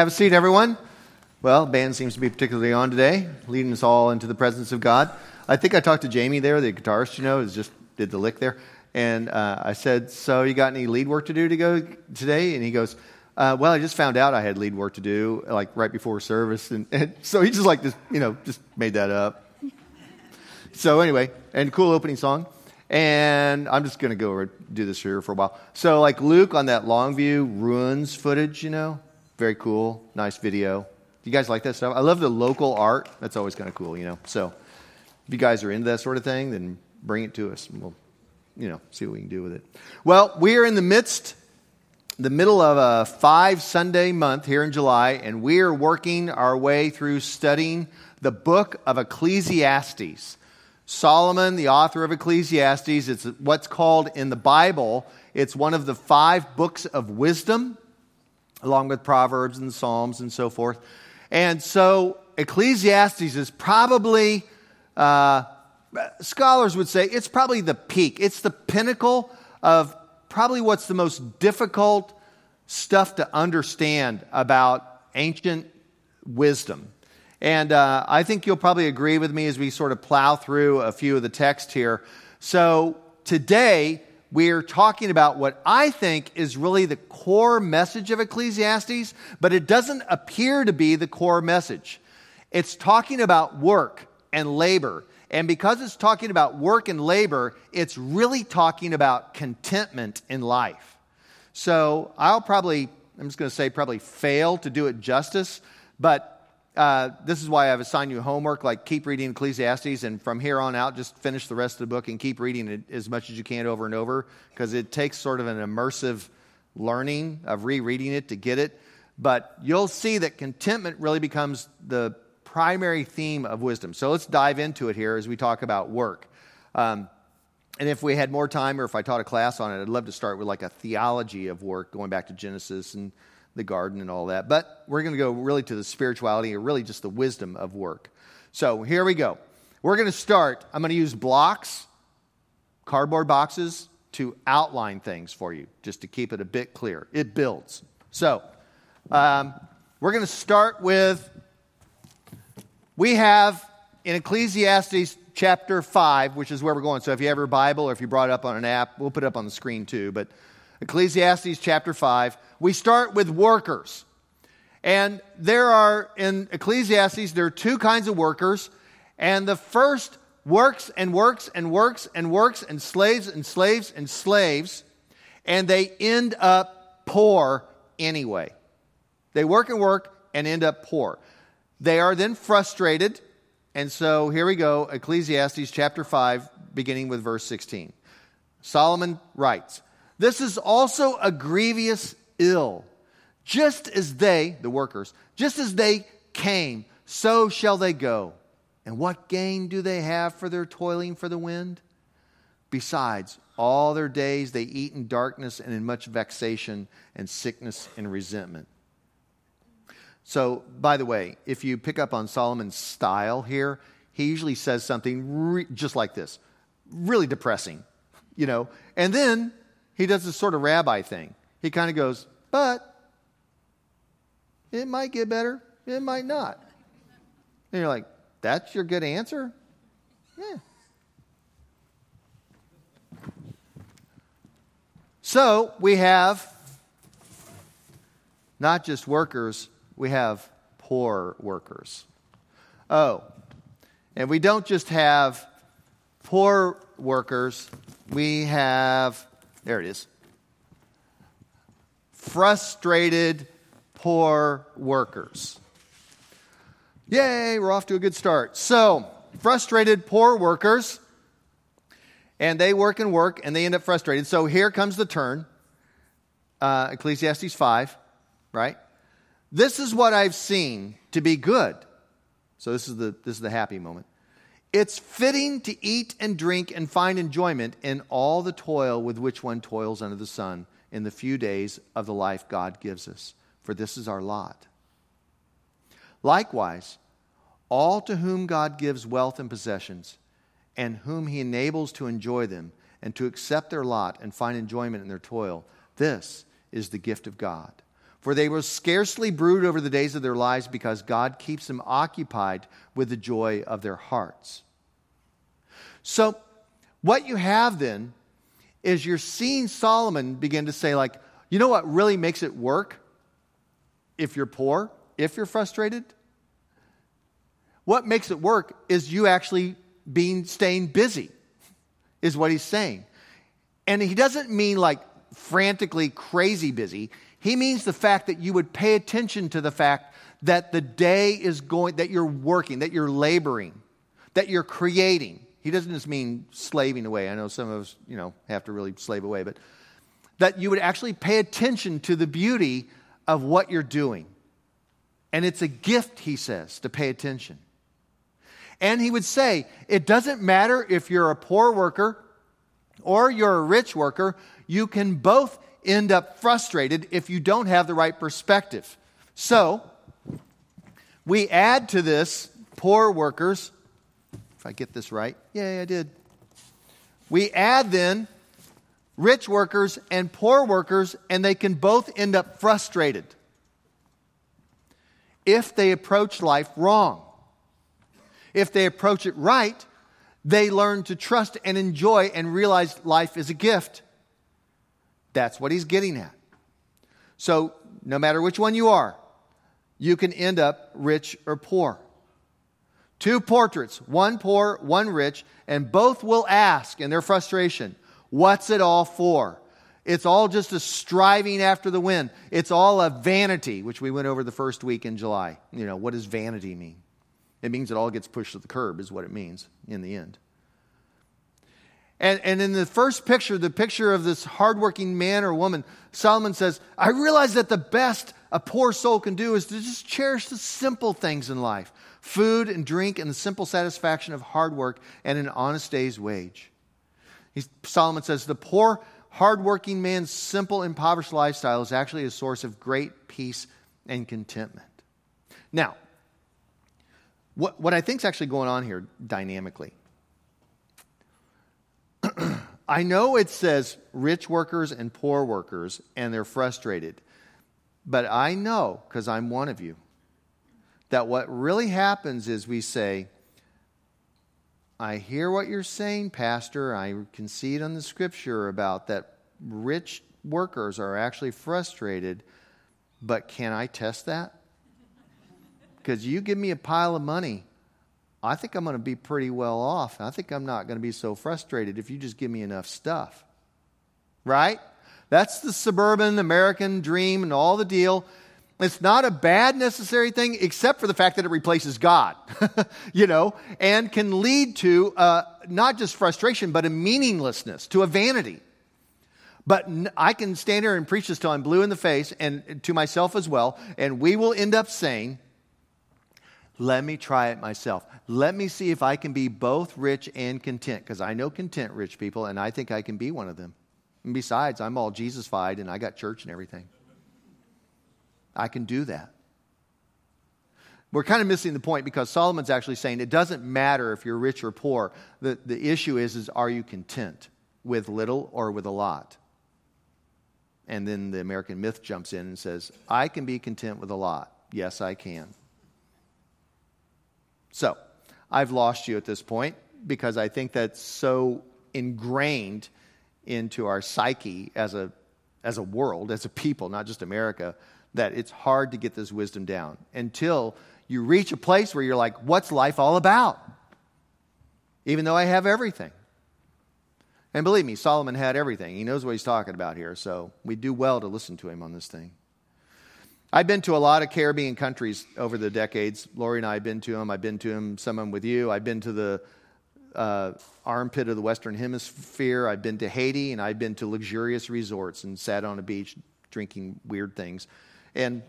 Have a seat, everyone. Well, band seems to be particularly on today, leading us all into the presence of God. I think I talked to Jamie there, the guitarist, you know, just did the lick there. And uh, I said, So, you got any lead work to do to go today? And he goes, uh, Well, I just found out I had lead work to do, like right before service. And, and so he just, like, just, you know, just made that up. so, anyway, and cool opening song. And I'm just going to go over do this here for a while. So, like Luke on that Longview ruins footage, you know, very cool, nice video. You guys like that stuff? I love the local art. That's always kind of cool, you know. So, if you guys are into that sort of thing, then bring it to us, we'll, you know, see what we can do with it. Well, we are in the midst, the middle of a five Sunday month here in July, and we are working our way through studying the book of Ecclesiastes. Solomon, the author of Ecclesiastes, it's what's called in the Bible, it's one of the five books of wisdom, along with Proverbs and Psalms and so forth. And so Ecclesiastes is probably, uh, scholars would say, it's probably the peak. It's the pinnacle of probably what's the most difficult stuff to understand about ancient wisdom. And uh, I think you'll probably agree with me as we sort of plow through a few of the text here. So today, we're talking about what I think is really the core message of Ecclesiastes, but it doesn't appear to be the core message. It's talking about work and labor. And because it's talking about work and labor, it's really talking about contentment in life. So I'll probably, I'm just going to say, probably fail to do it justice, but uh, this is why I've assigned you homework, like keep reading Ecclesiastes, and from here on out, just finish the rest of the book and keep reading it as much as you can over and over, because it takes sort of an immersive learning of rereading it to get it. But you'll see that contentment really becomes the primary theme of wisdom. So let's dive into it here as we talk about work. Um, and if we had more time, or if I taught a class on it, I'd love to start with like a theology of work, going back to Genesis and the garden and all that. But we're going to go really to the spirituality or really just the wisdom of work. So here we go. We're going to start. I'm going to use blocks, cardboard boxes, to outline things for you, just to keep it a bit clear. It builds. So um, we're going to start with we have in Ecclesiastes chapter 5, which is where we're going. So if you have your Bible or if you brought it up on an app, we'll put it up on the screen too. But Ecclesiastes chapter 5, we start with workers. And there are, in Ecclesiastes, there are two kinds of workers. And the first works and works and works and works and slaves and slaves and slaves. And they end up poor anyway. They work and work and end up poor. They are then frustrated. And so here we go Ecclesiastes chapter 5, beginning with verse 16. Solomon writes, this is also a grievous ill. Just as they, the workers, just as they came, so shall they go. And what gain do they have for their toiling for the wind? Besides, all their days they eat in darkness and in much vexation and sickness and resentment. So, by the way, if you pick up on Solomon's style here, he usually says something re- just like this really depressing, you know, and then he does this sort of rabbi thing. He kind of goes, but it might get better, it might not. And you're like, that's your good answer? Yeah. So we have not just workers, we have poor workers. Oh, and we don't just have poor workers, we have there it is. Frustrated poor workers. Yay, we're off to a good start. So, frustrated poor workers, and they work and work, and they end up frustrated. So, here comes the turn uh, Ecclesiastes 5, right? This is what I've seen to be good. So, this is the, this is the happy moment. It's fitting to eat and drink and find enjoyment in all the toil with which one toils under the sun in the few days of the life God gives us, for this is our lot. Likewise, all to whom God gives wealth and possessions, and whom he enables to enjoy them and to accept their lot and find enjoyment in their toil, this is the gift of God. For they will scarcely brood over the days of their lives because God keeps them occupied with the joy of their hearts. So, what you have then is you're seeing Solomon begin to say, like, you know what really makes it work if you're poor, if you're frustrated? What makes it work is you actually being staying busy, is what he's saying. And he doesn't mean like frantically crazy busy. He means the fact that you would pay attention to the fact that the day is going, that you're working, that you're laboring, that you're creating. He doesn't just mean slaving away. I know some of us, you know, have to really slave away, but that you would actually pay attention to the beauty of what you're doing. And it's a gift, he says, to pay attention. And he would say, it doesn't matter if you're a poor worker or you're a rich worker, you can both end up frustrated if you don't have the right perspective. So, we add to this poor workers. If I get this right, yay, I did. We add then rich workers and poor workers, and they can both end up frustrated if they approach life wrong. If they approach it right, they learn to trust and enjoy and realize life is a gift. That's what he's getting at. So, no matter which one you are, you can end up rich or poor. Two portraits, one poor, one rich, and both will ask in their frustration, What's it all for? It's all just a striving after the wind. It's all a vanity, which we went over the first week in July. You know, what does vanity mean? It means it all gets pushed to the curb, is what it means in the end. And, and in the first picture, the picture of this hardworking man or woman, Solomon says, I realize that the best a poor soul can do is to just cherish the simple things in life food and drink and the simple satisfaction of hard work and an honest day's wage. Solomon says, the poor, hardworking man's simple, impoverished lifestyle is actually a source of great peace and contentment. Now, what, what I think is actually going on here dynamically I know it says rich workers and poor workers, and they're frustrated. But I know, because I'm one of you, that what really happens is we say, I hear what you're saying, Pastor. I can see it on the scripture about that rich workers are actually frustrated, but can I test that? Because you give me a pile of money I think I'm going to be pretty well off. I think I'm not going to be so frustrated if you just give me enough stuff. Right? That's the suburban American dream and all the deal. It's not a bad necessary thing, except for the fact that it replaces God, you know, and can lead to uh, not just frustration, but a meaninglessness, to a vanity. But I can stand here and preach this till I'm blue in the face, and to myself as well, and we will end up saying, let me try it myself. Let me see if I can be both rich and content, because I know content rich people, and I think I can be one of them. And besides, I'm all Jesus-fied, and I got church and everything. I can do that. We're kind of missing the point because Solomon's actually saying it doesn't matter if you're rich or poor. The, the issue is, is are you content with little or with a lot? And then the American myth jumps in and says, I can be content with a lot. Yes, I can. So, I've lost you at this point because I think that's so ingrained into our psyche as a, as a world, as a people, not just America, that it's hard to get this wisdom down until you reach a place where you're like, what's life all about? Even though I have everything. And believe me, Solomon had everything. He knows what he's talking about here, so we do well to listen to him on this thing. I've been to a lot of Caribbean countries over the decades. Lori and I have been to them. I've been to them, some of them with you. I've been to the uh, armpit of the Western Hemisphere. I've been to Haiti, and I've been to luxurious resorts and sat on a beach drinking weird things. And,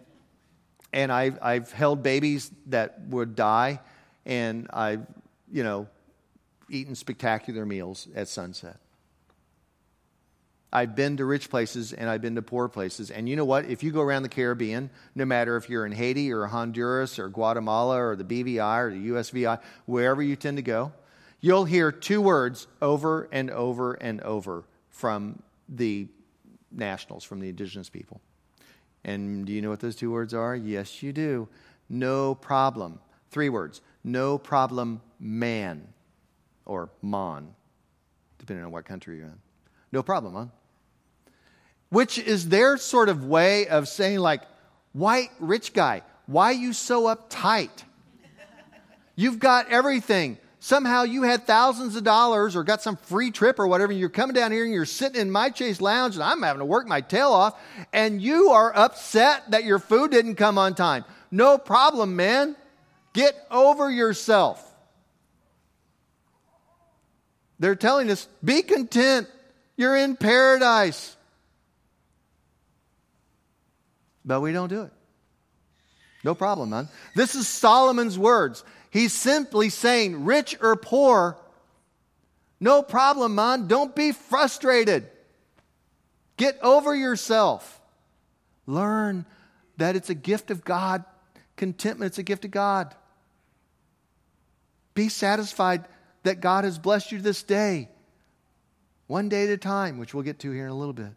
and I've, I've held babies that would die, and I've, you know, eaten spectacular meals at sunset. I've been to rich places and I've been to poor places. And you know what? If you go around the Caribbean, no matter if you're in Haiti or Honduras or Guatemala or the BVI or the USVI, wherever you tend to go, you'll hear two words over and over and over from the nationals, from the indigenous people. And do you know what those two words are? Yes, you do. No problem. Three words. No problem, man. Or mon, depending on what country you're in. No problem, huh? Which is their sort of way of saying, like, white rich guy, why you so uptight? You've got everything. Somehow you had thousands of dollars or got some free trip or whatever, and you're coming down here and you're sitting in my Chase Lounge and I'm having to work my tail off, and you are upset that your food didn't come on time. No problem, man. Get over yourself. They're telling us, be content. You're in paradise. But we don't do it. No problem, man. This is Solomon's words. He's simply saying, rich or poor, no problem, man. Don't be frustrated. Get over yourself. Learn that it's a gift of God. Contentment, it's a gift of God. Be satisfied that God has blessed you this day, one day at a time, which we'll get to here in a little bit.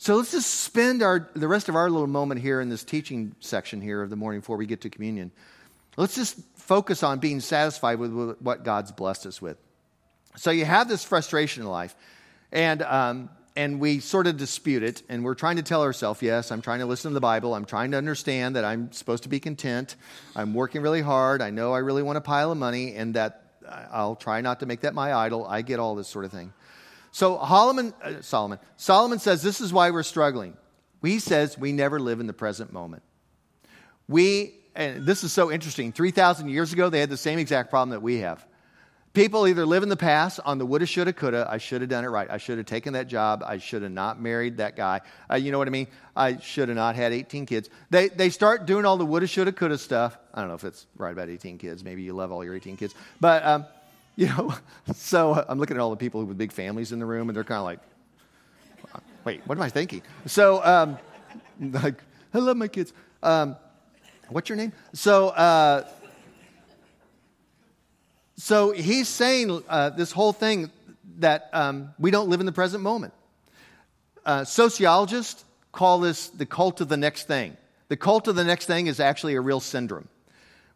So let's just spend our, the rest of our little moment here in this teaching section here of the morning before we get to communion. Let's just focus on being satisfied with what God's blessed us with. So you have this frustration in life, and, um, and we sort of dispute it, and we're trying to tell ourselves, yes, I'm trying to listen to the Bible. I'm trying to understand that I'm supposed to be content. I'm working really hard. I know I really want a pile of money, and that I'll try not to make that my idol. I get all this sort of thing. So Solomon, uh, Solomon, Solomon says this is why we're struggling. He says we never live in the present moment. We, and this is so interesting. Three thousand years ago, they had the same exact problem that we have. People either live in the past on the woulda, shoulda, coulda. I should have done it right. I should have taken that job. I should have not married that guy. Uh, you know what I mean? I should have not had 18 kids. They, they start doing all the woulda, shoulda, coulda stuff. I don't know if it's right about 18 kids. Maybe you love all your 18 kids. But um, you know, so I'm looking at all the people with big families in the room, and they're kind of like, wait, what am I thinking? So, um, like, I love my kids. Um, what's your name? So, uh, so he's saying uh, this whole thing that um, we don't live in the present moment. Uh, sociologists call this the cult of the next thing. The cult of the next thing is actually a real syndrome.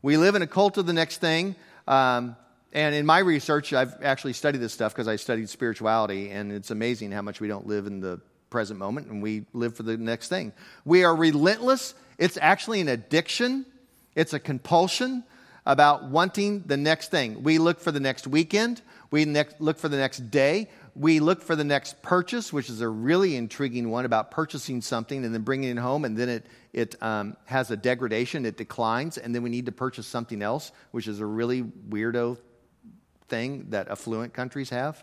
We live in a cult of the next thing. Um, and in my research, I've actually studied this stuff because I studied spirituality, and it's amazing how much we don't live in the present moment and we live for the next thing. We are relentless. It's actually an addiction, it's a compulsion about wanting the next thing. We look for the next weekend, we look for the next day, we look for the next purchase, which is a really intriguing one about purchasing something and then bringing it home, and then it, it um, has a degradation, it declines, and then we need to purchase something else, which is a really weirdo thing that affluent countries have.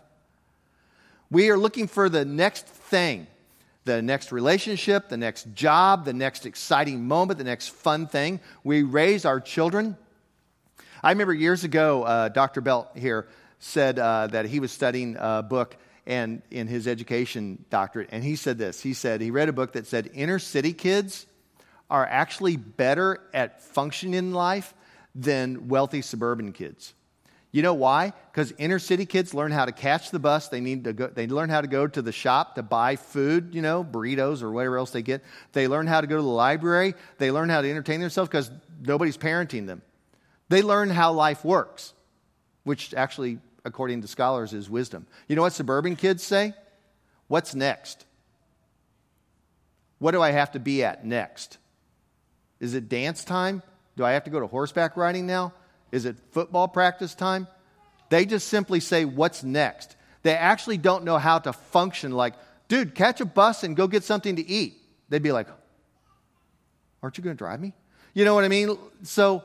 We are looking for the next thing, the next relationship, the next job, the next exciting moment, the next fun thing. We raise our children. I remember years ago, uh, Dr. Belt here said uh, that he was studying a book and in his education doctorate, and he said this. He said he read a book that said inner city kids are actually better at functioning in life than wealthy suburban kids. You know why? Because inner city kids learn how to catch the bus. They need to go, they learn how to go to the shop to buy food, you know, burritos or whatever else they get. They learn how to go to the library. They learn how to entertain themselves because nobody's parenting them. They learn how life works, which actually, according to scholars, is wisdom. You know what suburban kids say? What's next? What do I have to be at next? Is it dance time? Do I have to go to horseback riding now? Is it football practice time? They just simply say, What's next? They actually don't know how to function like, dude, catch a bus and go get something to eat. They'd be like, Aren't you going to drive me? You know what I mean? So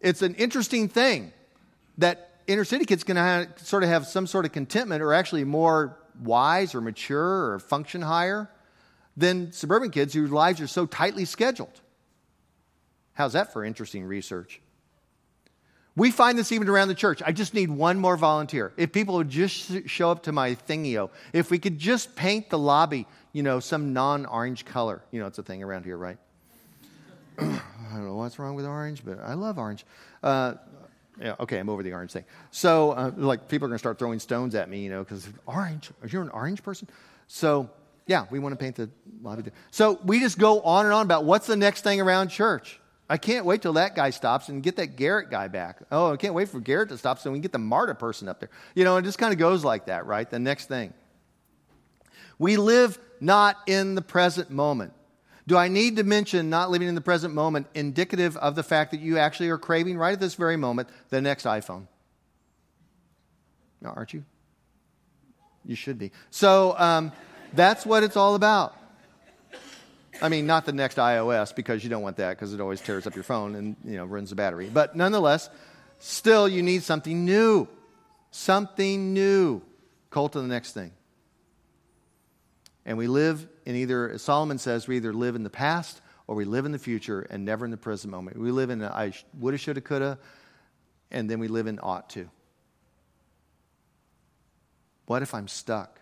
it's an interesting thing that inner city kids can have, sort of have some sort of contentment or actually more wise or mature or function higher than suburban kids whose lives are so tightly scheduled. How's that for interesting research? We find this even around the church. I just need one more volunteer. If people would just show up to my thingio, if we could just paint the lobby, you know, some non orange color. You know, it's a thing around here, right? I don't know what's wrong with orange, but I love orange. Uh, yeah, okay, I'm over the orange thing. So, uh, like, people are going to start throwing stones at me, you know, because orange, are you an orange person? So, Yeah, we want to paint the lobby. So we just go on and on about what's the next thing around church. I can't wait till that guy stops and get that Garrett guy back. Oh, I can't wait for Garrett to stop so we can get the Marta person up there. You know, it just kind of goes like that, right? The next thing. We live not in the present moment. Do I need to mention not living in the present moment indicative of the fact that you actually are craving right at this very moment the next iPhone? No, aren't you? You should be. So um, that's what it's all about. I mean, not the next iOS because you don't want that because it always tears up your phone and you know ruins the battery. But nonetheless, still you need something new, something new. Cult to the next thing. And we live in either, as Solomon says, we either live in the past or we live in the future and never in the present moment. We live in a I woulda, shoulda, coulda, and then we live in ought to. What if I'm stuck?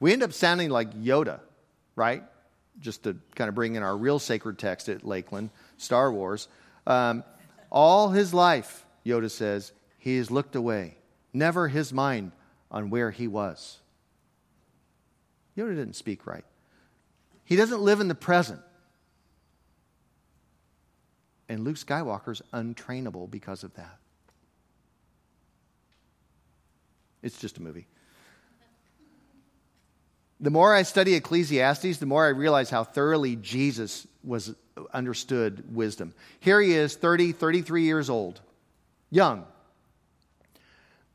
We end up sounding like Yoda, right? Just to kind of bring in our real sacred text at Lakeland, Star Wars. Um, all his life, Yoda says, he has looked away, never his mind on where he was. Yoda didn't speak right. He doesn't live in the present. And Luke Skywalker's untrainable because of that. It's just a movie. The more I study Ecclesiastes, the more I realize how thoroughly Jesus was understood wisdom. Here he is, 30, 33 years old, young.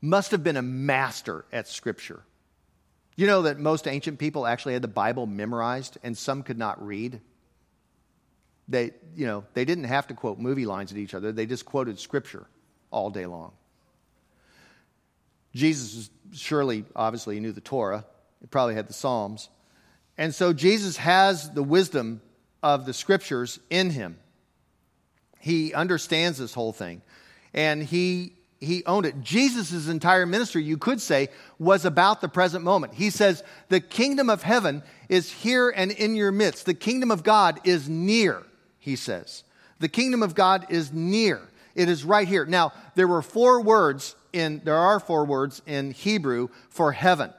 Must have been a master at Scripture. You know that most ancient people actually had the Bible memorized and some could not read? They, you know, they didn't have to quote movie lines at each other, they just quoted Scripture all day long. Jesus surely, obviously, knew the Torah. He probably had the Psalms. And so Jesus has the wisdom of the scriptures in him. He understands this whole thing. And he, he owned it. Jesus' entire ministry, you could say, was about the present moment. He says, The kingdom of heaven is here and in your midst. The kingdom of God is near, he says. The kingdom of God is near. It is right here. Now, there were four words in, there are four words in Hebrew for heaven.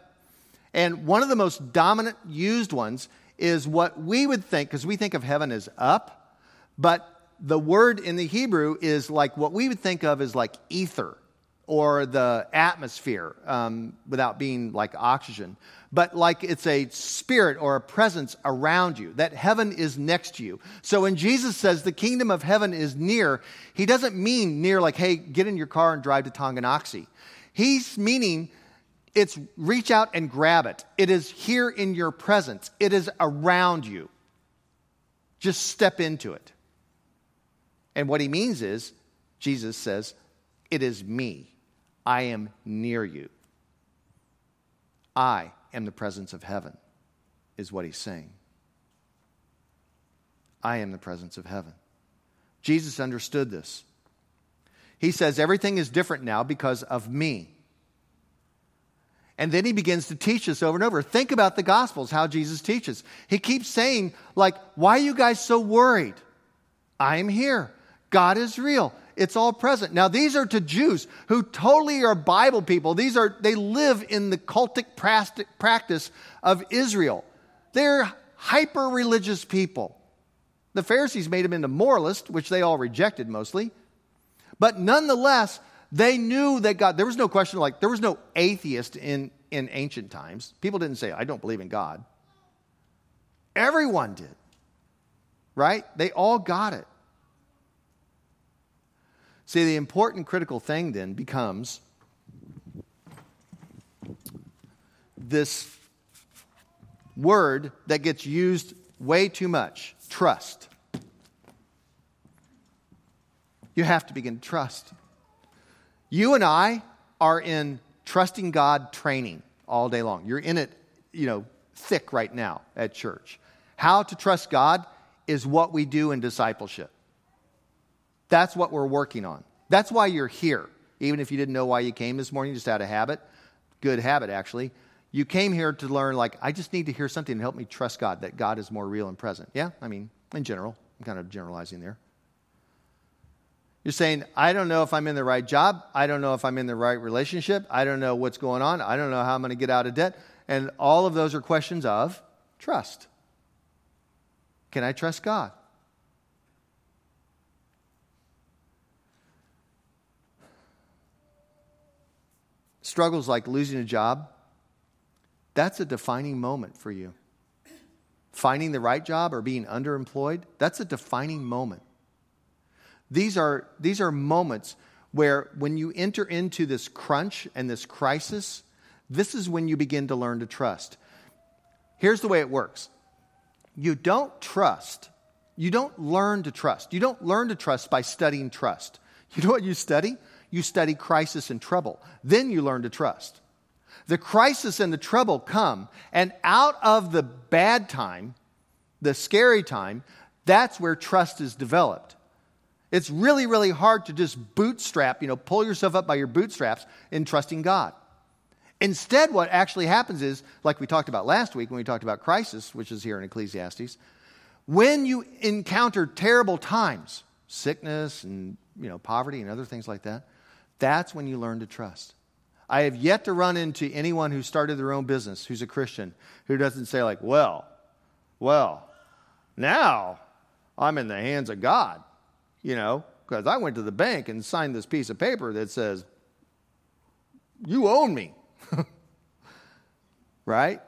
And one of the most dominant used ones is what we would think, because we think of heaven as up, but the word in the Hebrew is like what we would think of as like ether or the atmosphere um, without being like oxygen, but like it's a spirit or a presence around you, that heaven is next to you. So when Jesus says the kingdom of heaven is near, he doesn't mean near like, hey, get in your car and drive to Tonganoxie. He's meaning it's reach out and grab it. It is here in your presence, it is around you. Just step into it. And what he means is, Jesus says, It is me. I am near you. I am the presence of heaven, is what he's saying. I am the presence of heaven. Jesus understood this. He says, Everything is different now because of me. And then he begins to teach us over and over. Think about the Gospels, how Jesus teaches. He keeps saying, like, why are you guys so worried? I'm here. God is real. It's all present. Now, these are to Jews who totally are Bible people. These are, they live in the cultic practice of Israel. They're hyper religious people. The Pharisees made them into moralists, which they all rejected mostly. But nonetheless, they knew that God, there was no question like, there was no atheist in, in ancient times. People didn't say, I don't believe in God. Everyone did, right? They all got it. See, the important critical thing then becomes this word that gets used way too much trust. You have to begin to trust. You and I are in trusting God training all day long. You're in it, you know, thick right now at church. How to trust God is what we do in discipleship. That's what we're working on. That's why you're here. Even if you didn't know why you came this morning, just out of habit, good habit actually. You came here to learn, like, I just need to hear something to help me trust God, that God is more real and present. Yeah, I mean, in general, I'm kind of generalizing there. You're saying, I don't know if I'm in the right job. I don't know if I'm in the right relationship. I don't know what's going on. I don't know how I'm going to get out of debt. And all of those are questions of Trust. Can I trust God? Struggles like losing a job, that's a defining moment for you. Finding the right job or being underemployed, that's a defining moment. These are, these are moments where when you enter into this crunch and this crisis, this is when you begin to learn to trust. Here's the way it works you don't trust, you don't learn to trust. You don't learn to trust by studying trust. You know what you study? You study crisis and trouble. Then you learn to trust. The crisis and the trouble come, and out of the bad time, the scary time, that's where trust is developed. It's really, really hard to just bootstrap, you know, pull yourself up by your bootstraps in trusting God. Instead, what actually happens is, like we talked about last week when we talked about crisis, which is here in Ecclesiastes, when you encounter terrible times, sickness and you know, poverty and other things like that, that's when you learn to trust. I have yet to run into anyone who started their own business who's a Christian who doesn't say, like, well, well, now I'm in the hands of God you know, because I went to the bank and signed this piece of paper that says, You own me. right?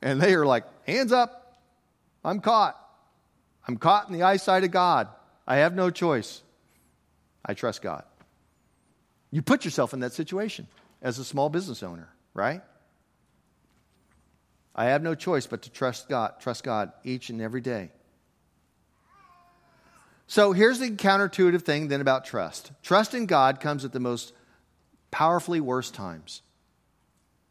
And they are like, Hands up. I'm caught. I'm caught in the eyesight of God. I have no choice. I trust God. You put yourself in that situation as a small business owner, right? I have no choice but to trust God, trust God each and every day. So here's the counterintuitive thing then about trust trust in God comes at the most powerfully worst times.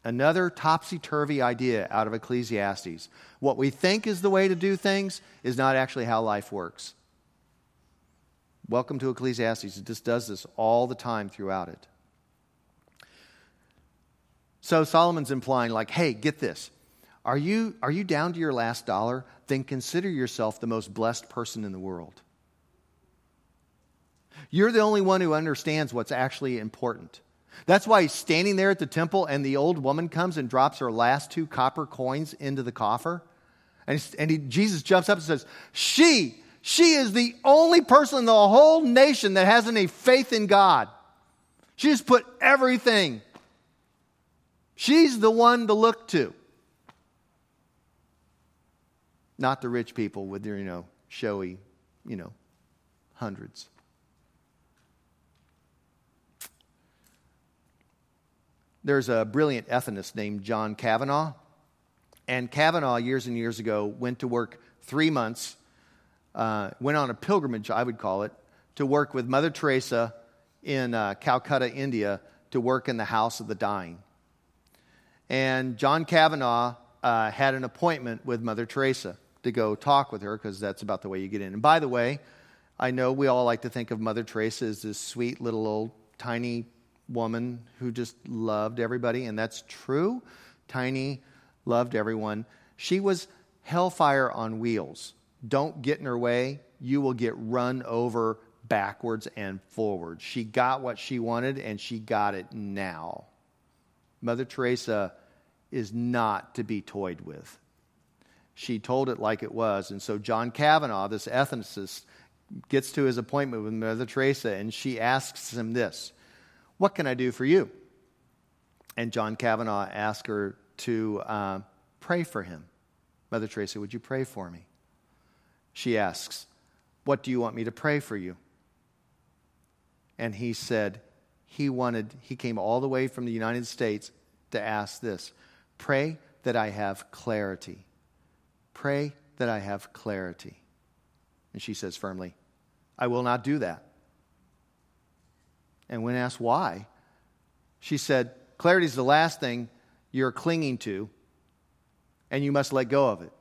Another topsy turvy idea out of Ecclesiastes. What we think is the way to do things is not actually how life works. Welcome to Ecclesiastes. It just does this all the time throughout it. So Solomon's implying, like, hey, get this. Are you, are you down to your last dollar? Then consider yourself the most blessed person in the world. You're the only one who understands what's actually important. That's why he's standing there at the temple, and the old woman comes and drops her last two copper coins into the coffer. And, and he, Jesus jumps up and says, She, she is the only person in the whole nation that has any faith in God. She just put everything. She's the one to look to. Not the rich people with their, you know, showy, you know, hundreds. There's a brilliant ethicist named John Kavanaugh. And Kavanaugh, years and years ago, went to work three months, uh, went on a pilgrimage, I would call it, to work with Mother Teresa in uh, Calcutta, India, to work in the House of the Dying. And John Kavanaugh uh, had an appointment with Mother Teresa to go talk with her because that's about the way you get in. And by the way, I know we all like to think of Mother Teresa as this sweet little old tiny woman who just loved everybody, and that's true. Tiny loved everyone. She was hellfire on wheels. Don't get in her way, you will get run over backwards and forwards. She got what she wanted, and she got it now. Mother Teresa is not to be toyed with. She told it like it was. And so John Kavanaugh, this ethicist, gets to his appointment with Mother Teresa, and she asks him this what can I do for you? And John Kavanaugh asked her to uh, pray for him. Mother Teresa, would you pray for me? She asks, What do you want me to pray for you? And he said, he wanted, he came all the way from the United States to ask this Pray that I have clarity. Pray that I have clarity. And she says firmly, I will not do that. And when asked why, she said, Clarity is the last thing you're clinging to, and you must let go of it.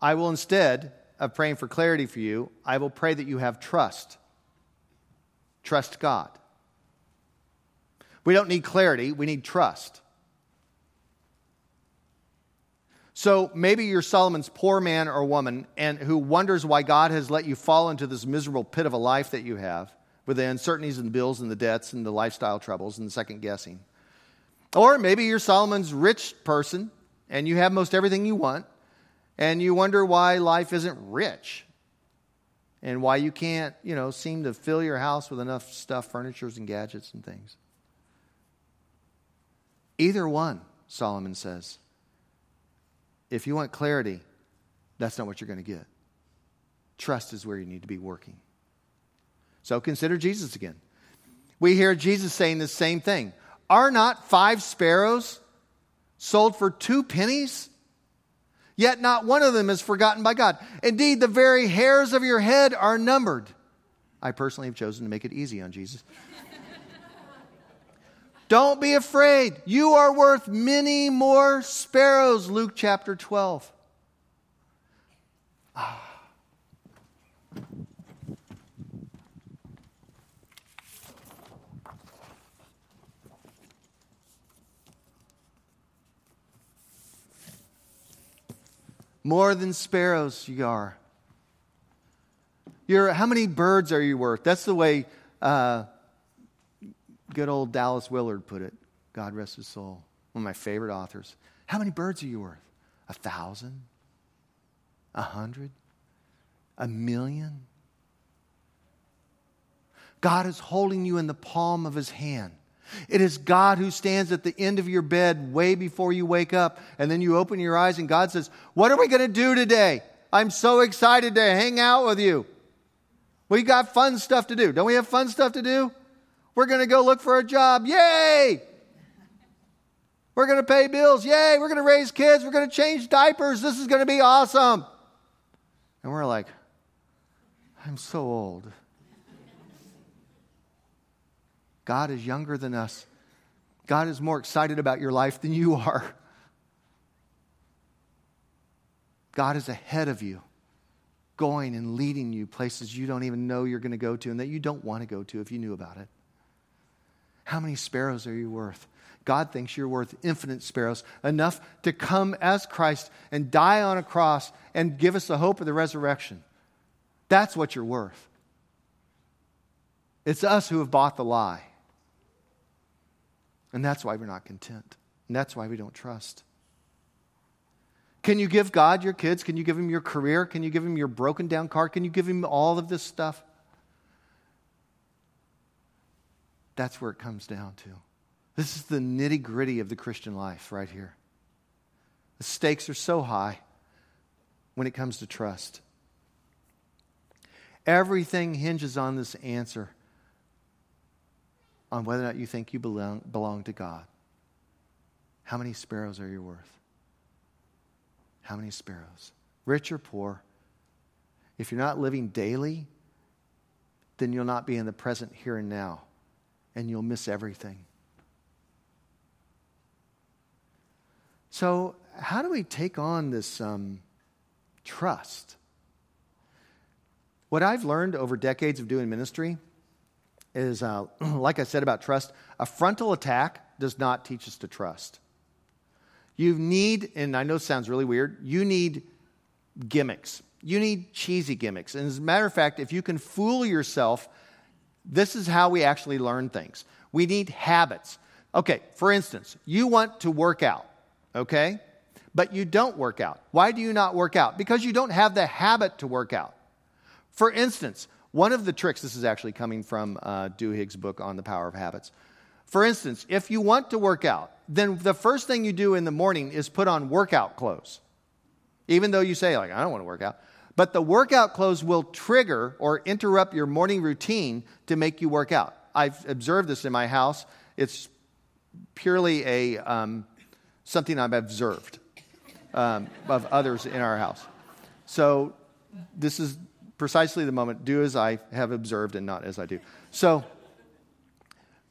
I will instead of praying for clarity for you, I will pray that you have trust. Trust God. We don't need clarity, we need trust. So maybe you're Solomon's poor man or woman and who wonders why God has let you fall into this miserable pit of a life that you have with the uncertainties and the bills and the debts and the lifestyle troubles and the second guessing. Or maybe you're Solomon's rich person and you have most everything you want, and you wonder why life isn't rich and why you can't, you know, seem to fill your house with enough stuff, furnitures and gadgets and things. Either one, Solomon says. If you want clarity, that's not what you're going to get. Trust is where you need to be working. So consider Jesus again. We hear Jesus saying the same thing. Are not five sparrows sold for two pennies? Yet not one of them is forgotten by God. Indeed, the very hairs of your head are numbered. I personally have chosen to make it easy on Jesus. Don't be afraid. You are worth many more sparrows, Luke chapter 12. Ah. More than sparrows you are. You're, how many birds are you worth? That's the way uh, good old Dallas Willard put it. God rest his soul. One of my favorite authors. How many birds are you worth? A thousand? A hundred? A million? God is holding you in the palm of his hand. It is God who stands at the end of your bed way before you wake up, and then you open your eyes, and God says, What are we going to do today? I'm so excited to hang out with you. We got fun stuff to do. Don't we have fun stuff to do? We're going to go look for a job. Yay! We're going to pay bills. Yay! We're going to raise kids. We're going to change diapers. This is going to be awesome. And we're like, I'm so old. God is younger than us. God is more excited about your life than you are. God is ahead of you, going and leading you places you don't even know you're going to go to and that you don't want to go to if you knew about it. How many sparrows are you worth? God thinks you're worth infinite sparrows, enough to come as Christ and die on a cross and give us the hope of the resurrection. That's what you're worth. It's us who have bought the lie. And that's why we're not content. And that's why we don't trust. Can you give God your kids? Can you give him your career? Can you give him your broken down car? Can you give him all of this stuff? That's where it comes down to. This is the nitty gritty of the Christian life right here. The stakes are so high when it comes to trust. Everything hinges on this answer on whether or not you think you belong, belong to God. How many sparrows are you worth? How many sparrows? Rich or poor? If you're not living daily, then you'll not be in the present here and now, and you'll miss everything. So, how do we take on this um, trust? What I've learned over decades of doing ministry is, uh, like I said about trust, a frontal attack does not teach us to trust. You need, and I know sounds really weird, you need gimmicks. You need cheesy gimmicks. And as a matter of fact, if you can fool yourself, this is how we actually learn things. We need habits. Okay, for instance, you want to work out, okay? But you don't work out. Why do you not work out? Because you don't have the habit to work out. For instance, one of the tricks, this is actually coming from uh, Duhigg's book on the power of habits. For instance, if you want to work out, then the first thing you do in the morning is put on workout clothes. Even though you say, like, I don't want to work out. But the workout clothes will trigger or interrupt your morning routine to make you work out. I've observed this in my house. It's purely a um, something I've observed um, of others in our house. So this is precisely the moment, do as I have observed and not as I do. So,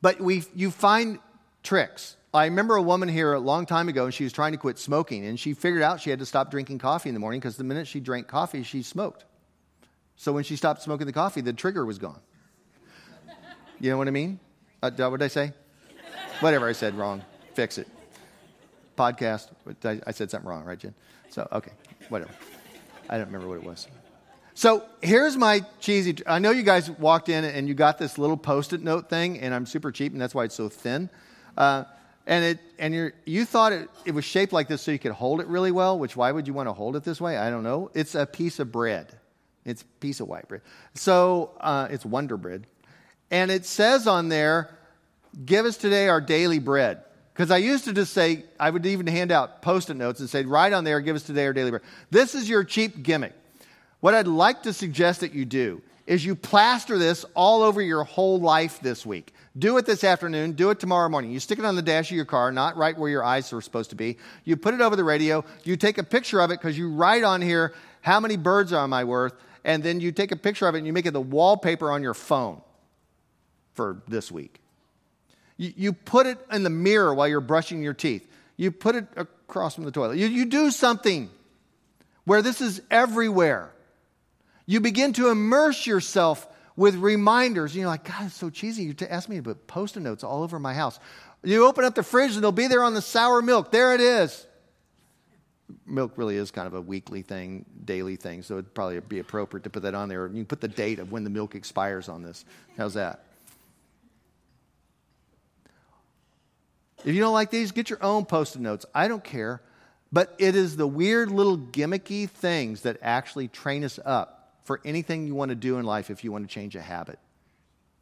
but we, you find tricks. I remember a woman here a long time ago, and she was trying to quit smoking, and she figured out she had to stop drinking coffee in the morning because the minute she drank coffee, she smoked. So when she stopped smoking the coffee, the trigger was gone. You know what I mean? Uh, what did I say? Whatever I said wrong. Fix it. Podcast. I, I said something wrong, right, Jen? So, okay, whatever. I don't remember what it was. So here's my cheesy. I know you guys walked in and you got this little post it note thing, and I'm super cheap, and that's why it's so thin. Uh, and it and you you thought it, it was shaped like this so you could hold it really well which why would you want to hold it this way? I don't know. It's a piece of bread. It's a piece of white bread. So uh, it's wonder bread. And it says on there give us today our daily bread. Because i used to just say i would even hand out post-it notes and say write on there give us today our daily bread. This is your cheap gimmick what i'd like to suggest that you do is you plaster this all over your whole life this week do it this afternoon. Do it tomorrow morning. You stick it on the dash of your car, not right where your eyes are supposed to be. You put it over the radio. You take a picture of it because you write on here, how many birds are am I worth? And then you take a picture of it and you make it the wallpaper on your phone for this week. You, you put it in the mirror while you're brushing your teeth. You put it across from the toilet. You, you do something where this is everywhere. You begin to immerse yourself with reminders. You're like, God, it's so cheesy. You ask me to put post it notes all over my house. You open up the fridge and they'll be there on the sour milk. There it is. Milk really is kind of a weekly thing, daily thing, so it'd probably be appropriate to put that on there. You can put the date of when the milk expires on this. How's that? If you don't like these, get your own post it notes. I don't care. But it is the weird little gimmicky things that actually train us up for anything you want to do in life if you want to change a habit.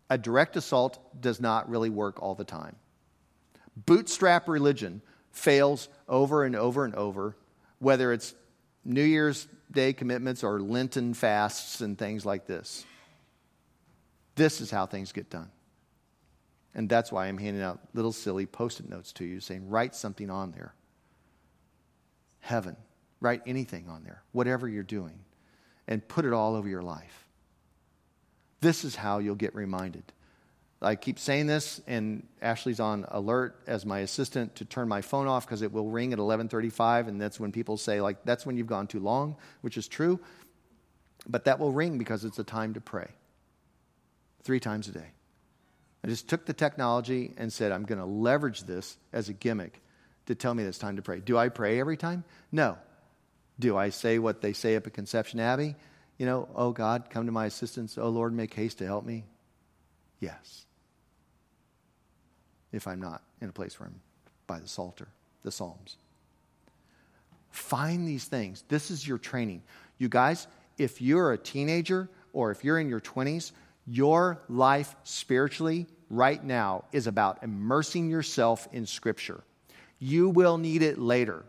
A direct assault does not really work all the time. Bootstrap religion fails over and over and over, whether it's New Year's Day commitments or Lenten fasts and things like this. This is how things get done. And that's why I'm handing out little silly post it notes to you saying, write something on there. Heaven. Write anything on there, whatever you're doing and put it all over your life. This is how you'll get reminded. I keep saying this, and Ashley's on alert as my assistant to turn my phone off because it will ring at 11:35, and that's when people say like that's when you've gone too long, which is true. But that will ring because it's a time to pray. Three times a day. I just took the technology and said I'm going to leverage this as a gimmick to tell me that it's time to pray. Do I pray every time? No. Do I say what they say up at Conception Abbey? You know, oh God, come to my assistance. Oh Lord, make haste to help me. Yes. If I'm not in a place where I'm by the Psalter, the Psalms. Find these things. This is your training. You guys, if you're a teenager or if you're in your 20s, your life spiritually right now is about immersing yourself in Scripture. You will need it later.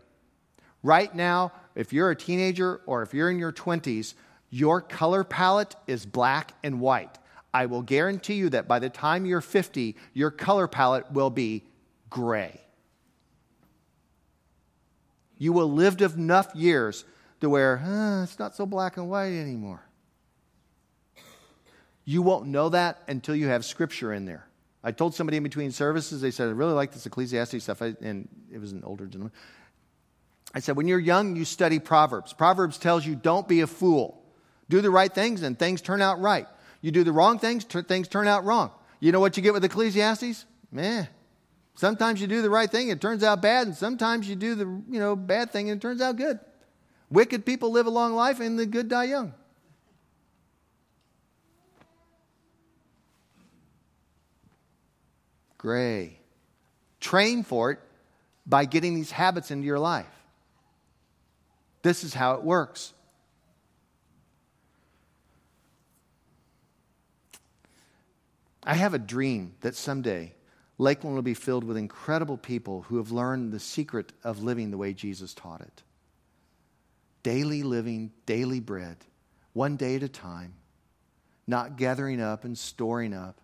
Right now, if you're a teenager or if you're in your 20s, your color palette is black and white. I will guarantee you that by the time you're 50, your color palette will be gray. You will live enough years to where huh, it's not so black and white anymore. You won't know that until you have scripture in there. I told somebody in between services, they said, I really like this Ecclesiastes stuff. I, and it was an older gentleman. I said, when you're young, you study Proverbs. Proverbs tells you don't be a fool. Do the right things and things turn out right. You do the wrong things, t- things turn out wrong. You know what you get with Ecclesiastes? Meh. Sometimes you do the right thing, it turns out bad, and sometimes you do the you know bad thing and it turns out good. Wicked people live a long life and the good die young. Gray. Train for it by getting these habits into your life. This is how it works. I have a dream that someday Lakeland will be filled with incredible people who have learned the secret of living the way Jesus taught it. Daily living, daily bread, one day at a time, not gathering up and storing up,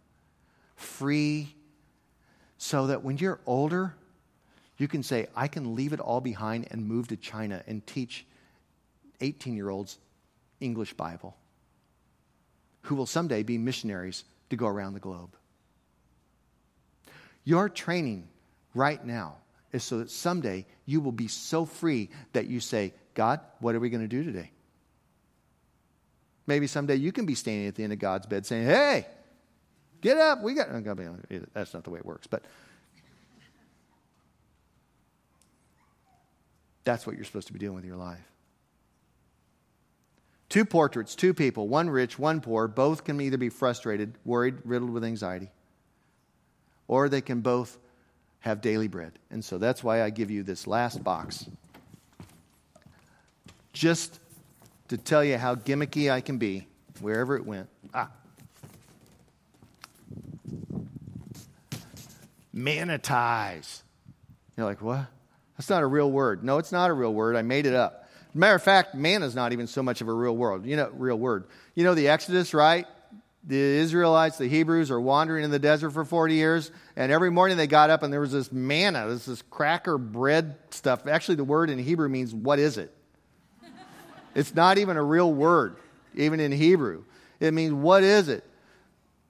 free, so that when you're older, you can say, I can leave it all behind and move to China and teach 18 year olds English Bible who will someday be missionaries to go around the globe. Your training right now is so that someday you will be so free that you say, God, what are we going to do today? Maybe someday you can be standing at the end of God's bed saying, Hey, get up. We got. That's not the way it works, but that's what you're supposed to be doing with your life. Two portraits, two people, one rich, one poor. Both can either be frustrated, worried, riddled with anxiety, or they can both have daily bread. And so that's why I give you this last box. Just to tell you how gimmicky I can be wherever it went. Ah. Manitize. You're like, what? That's not a real word. No, it's not a real word. I made it up. Matter of fact, manna is not even so much of a real word. You know, real word. You know the Exodus, right? The Israelites, the Hebrews, are wandering in the desert for 40 years, and every morning they got up and there was this manna, this, this cracker bread stuff. Actually, the word in Hebrew means, what is it? it's not even a real word, even in Hebrew. It means, what is it?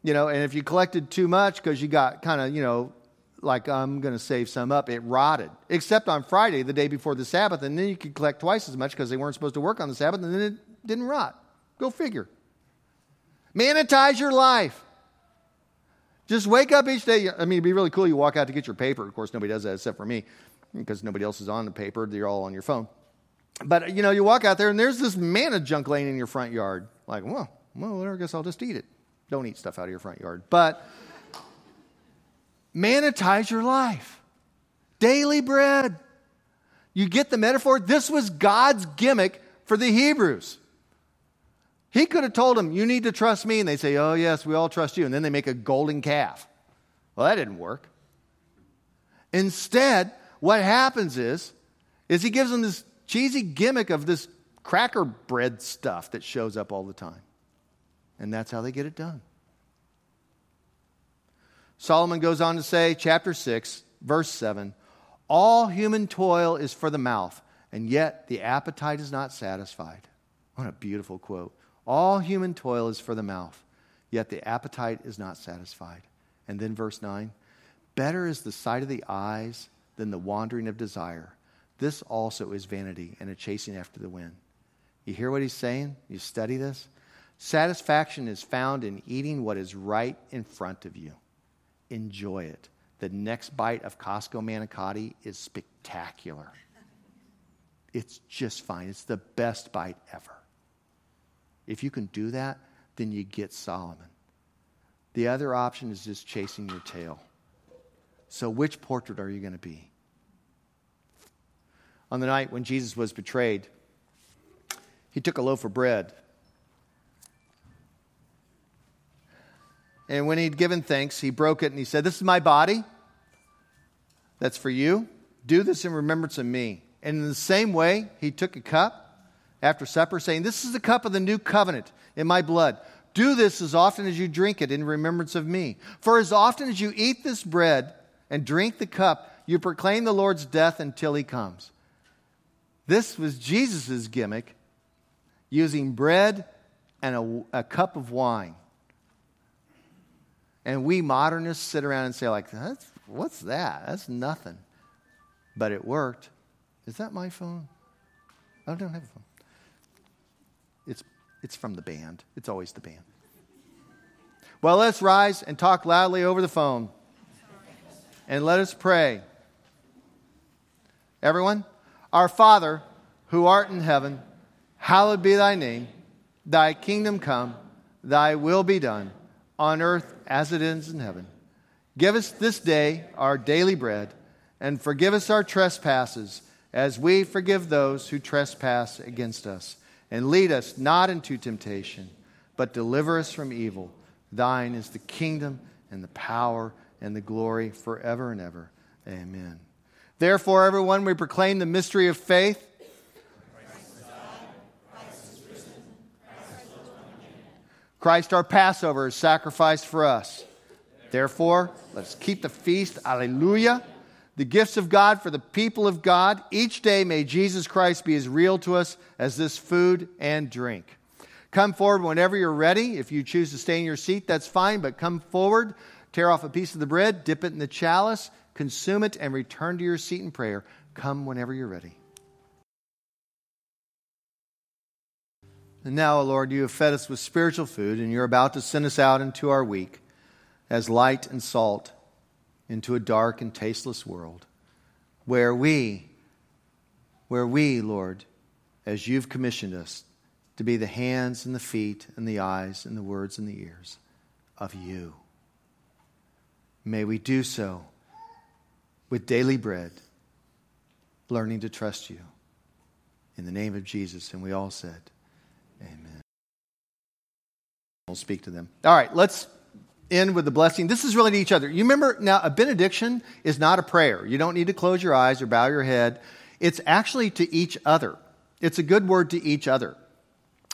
You know, and if you collected too much because you got kind of, you know, like I'm going to save some up, it rotted. Except on Friday, the day before the Sabbath, and then you could collect twice as much because they weren't supposed to work on the Sabbath, and then it didn't rot. Go figure. Manitize your life. Just wake up each day. I mean, it'd be really cool. You walk out to get your paper. Of course, nobody does that except for me because nobody else is on the paper. They're all on your phone. But, you know, you walk out there and there's this manna junk laying in your front yard. Like, well, well, I guess I'll just eat it. Don't eat stuff out of your front yard. But manitize your life. Daily bread. You get the metaphor? This was God's gimmick for the Hebrews. He could have told them, You need to trust me. And they say, Oh, yes, we all trust you. And then they make a golden calf. Well, that didn't work. Instead, what happens is, is he gives them this cheesy gimmick of this cracker bread stuff that shows up all the time. And that's how they get it done. Solomon goes on to say, chapter 6, verse 7 All human toil is for the mouth, and yet the appetite is not satisfied. What a beautiful quote. All human toil is for the mouth, yet the appetite is not satisfied. And then verse 9 Better is the sight of the eyes than the wandering of desire. This also is vanity and a chasing after the wind. You hear what he's saying? You study this? Satisfaction is found in eating what is right in front of you enjoy it. The next bite of Costco manicotti is spectacular. It's just fine. It's the best bite ever. If you can do that, then you get Solomon. The other option is just chasing your tail. So, which portrait are you going to be? On the night when Jesus was betrayed, he took a loaf of bread And when he'd given thanks, he broke it and he said, This is my body. That's for you. Do this in remembrance of me. And in the same way, he took a cup after supper, saying, This is the cup of the new covenant in my blood. Do this as often as you drink it in remembrance of me. For as often as you eat this bread and drink the cup, you proclaim the Lord's death until he comes. This was Jesus' gimmick, using bread and a, a cup of wine. And we modernists sit around and say, like, That's, what's that? That's nothing. But it worked. Is that my phone? I don't have a phone. It's, it's from the band. It's always the band. Well, let's rise and talk loudly over the phone. And let us pray. Everyone, our Father, who art in heaven, hallowed be thy name. Thy kingdom come, thy will be done on earth as it is in heaven. Give us this day our daily bread, and forgive us our trespasses, as we forgive those who trespass against us. And lead us not into temptation, but deliver us from evil. Thine is the kingdom, and the power, and the glory forever and ever. Amen. Therefore, everyone, we proclaim the mystery of faith. Christ, our Passover, is sacrificed for us. Therefore, let's keep the feast. Alleluia. The gifts of God for the people of God. Each day, may Jesus Christ be as real to us as this food and drink. Come forward whenever you're ready. If you choose to stay in your seat, that's fine, but come forward, tear off a piece of the bread, dip it in the chalice, consume it, and return to your seat in prayer. Come whenever you're ready. And now, O Lord, you have fed us with spiritual food, and you're about to send us out into our week as light and salt into a dark and tasteless world where we, where we, Lord, as you've commissioned us to be the hands and the feet and the eyes and the words and the ears of you. May we do so with daily bread, learning to trust you. In the name of Jesus. And we all said, Amen. We'll speak to them. All right, let's end with the blessing. This is really to each other. You remember now, a benediction is not a prayer. You don't need to close your eyes or bow your head. It's actually to each other. It's a good word to each other.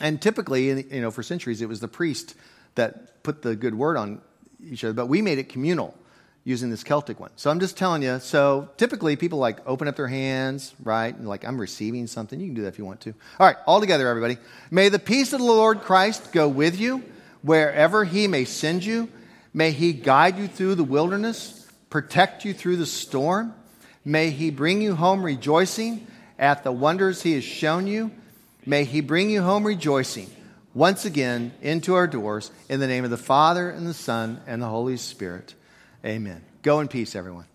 And typically, you know, for centuries, it was the priest that put the good word on each other, but we made it communal using this Celtic one. So I'm just telling you. So typically, people like open up their hands, right? And like, I'm receiving something. You can do that if you want to. All right, all together, everybody. May the peace of the Lord Christ go with you wherever he may send you. May he guide you through the wilderness, protect you through the storm. May he bring you home rejoicing at the wonders he has shown you. May he bring you home rejoicing once again into our doors in the name of the Father and the Son and the Holy Spirit. Amen. Go in peace, everyone.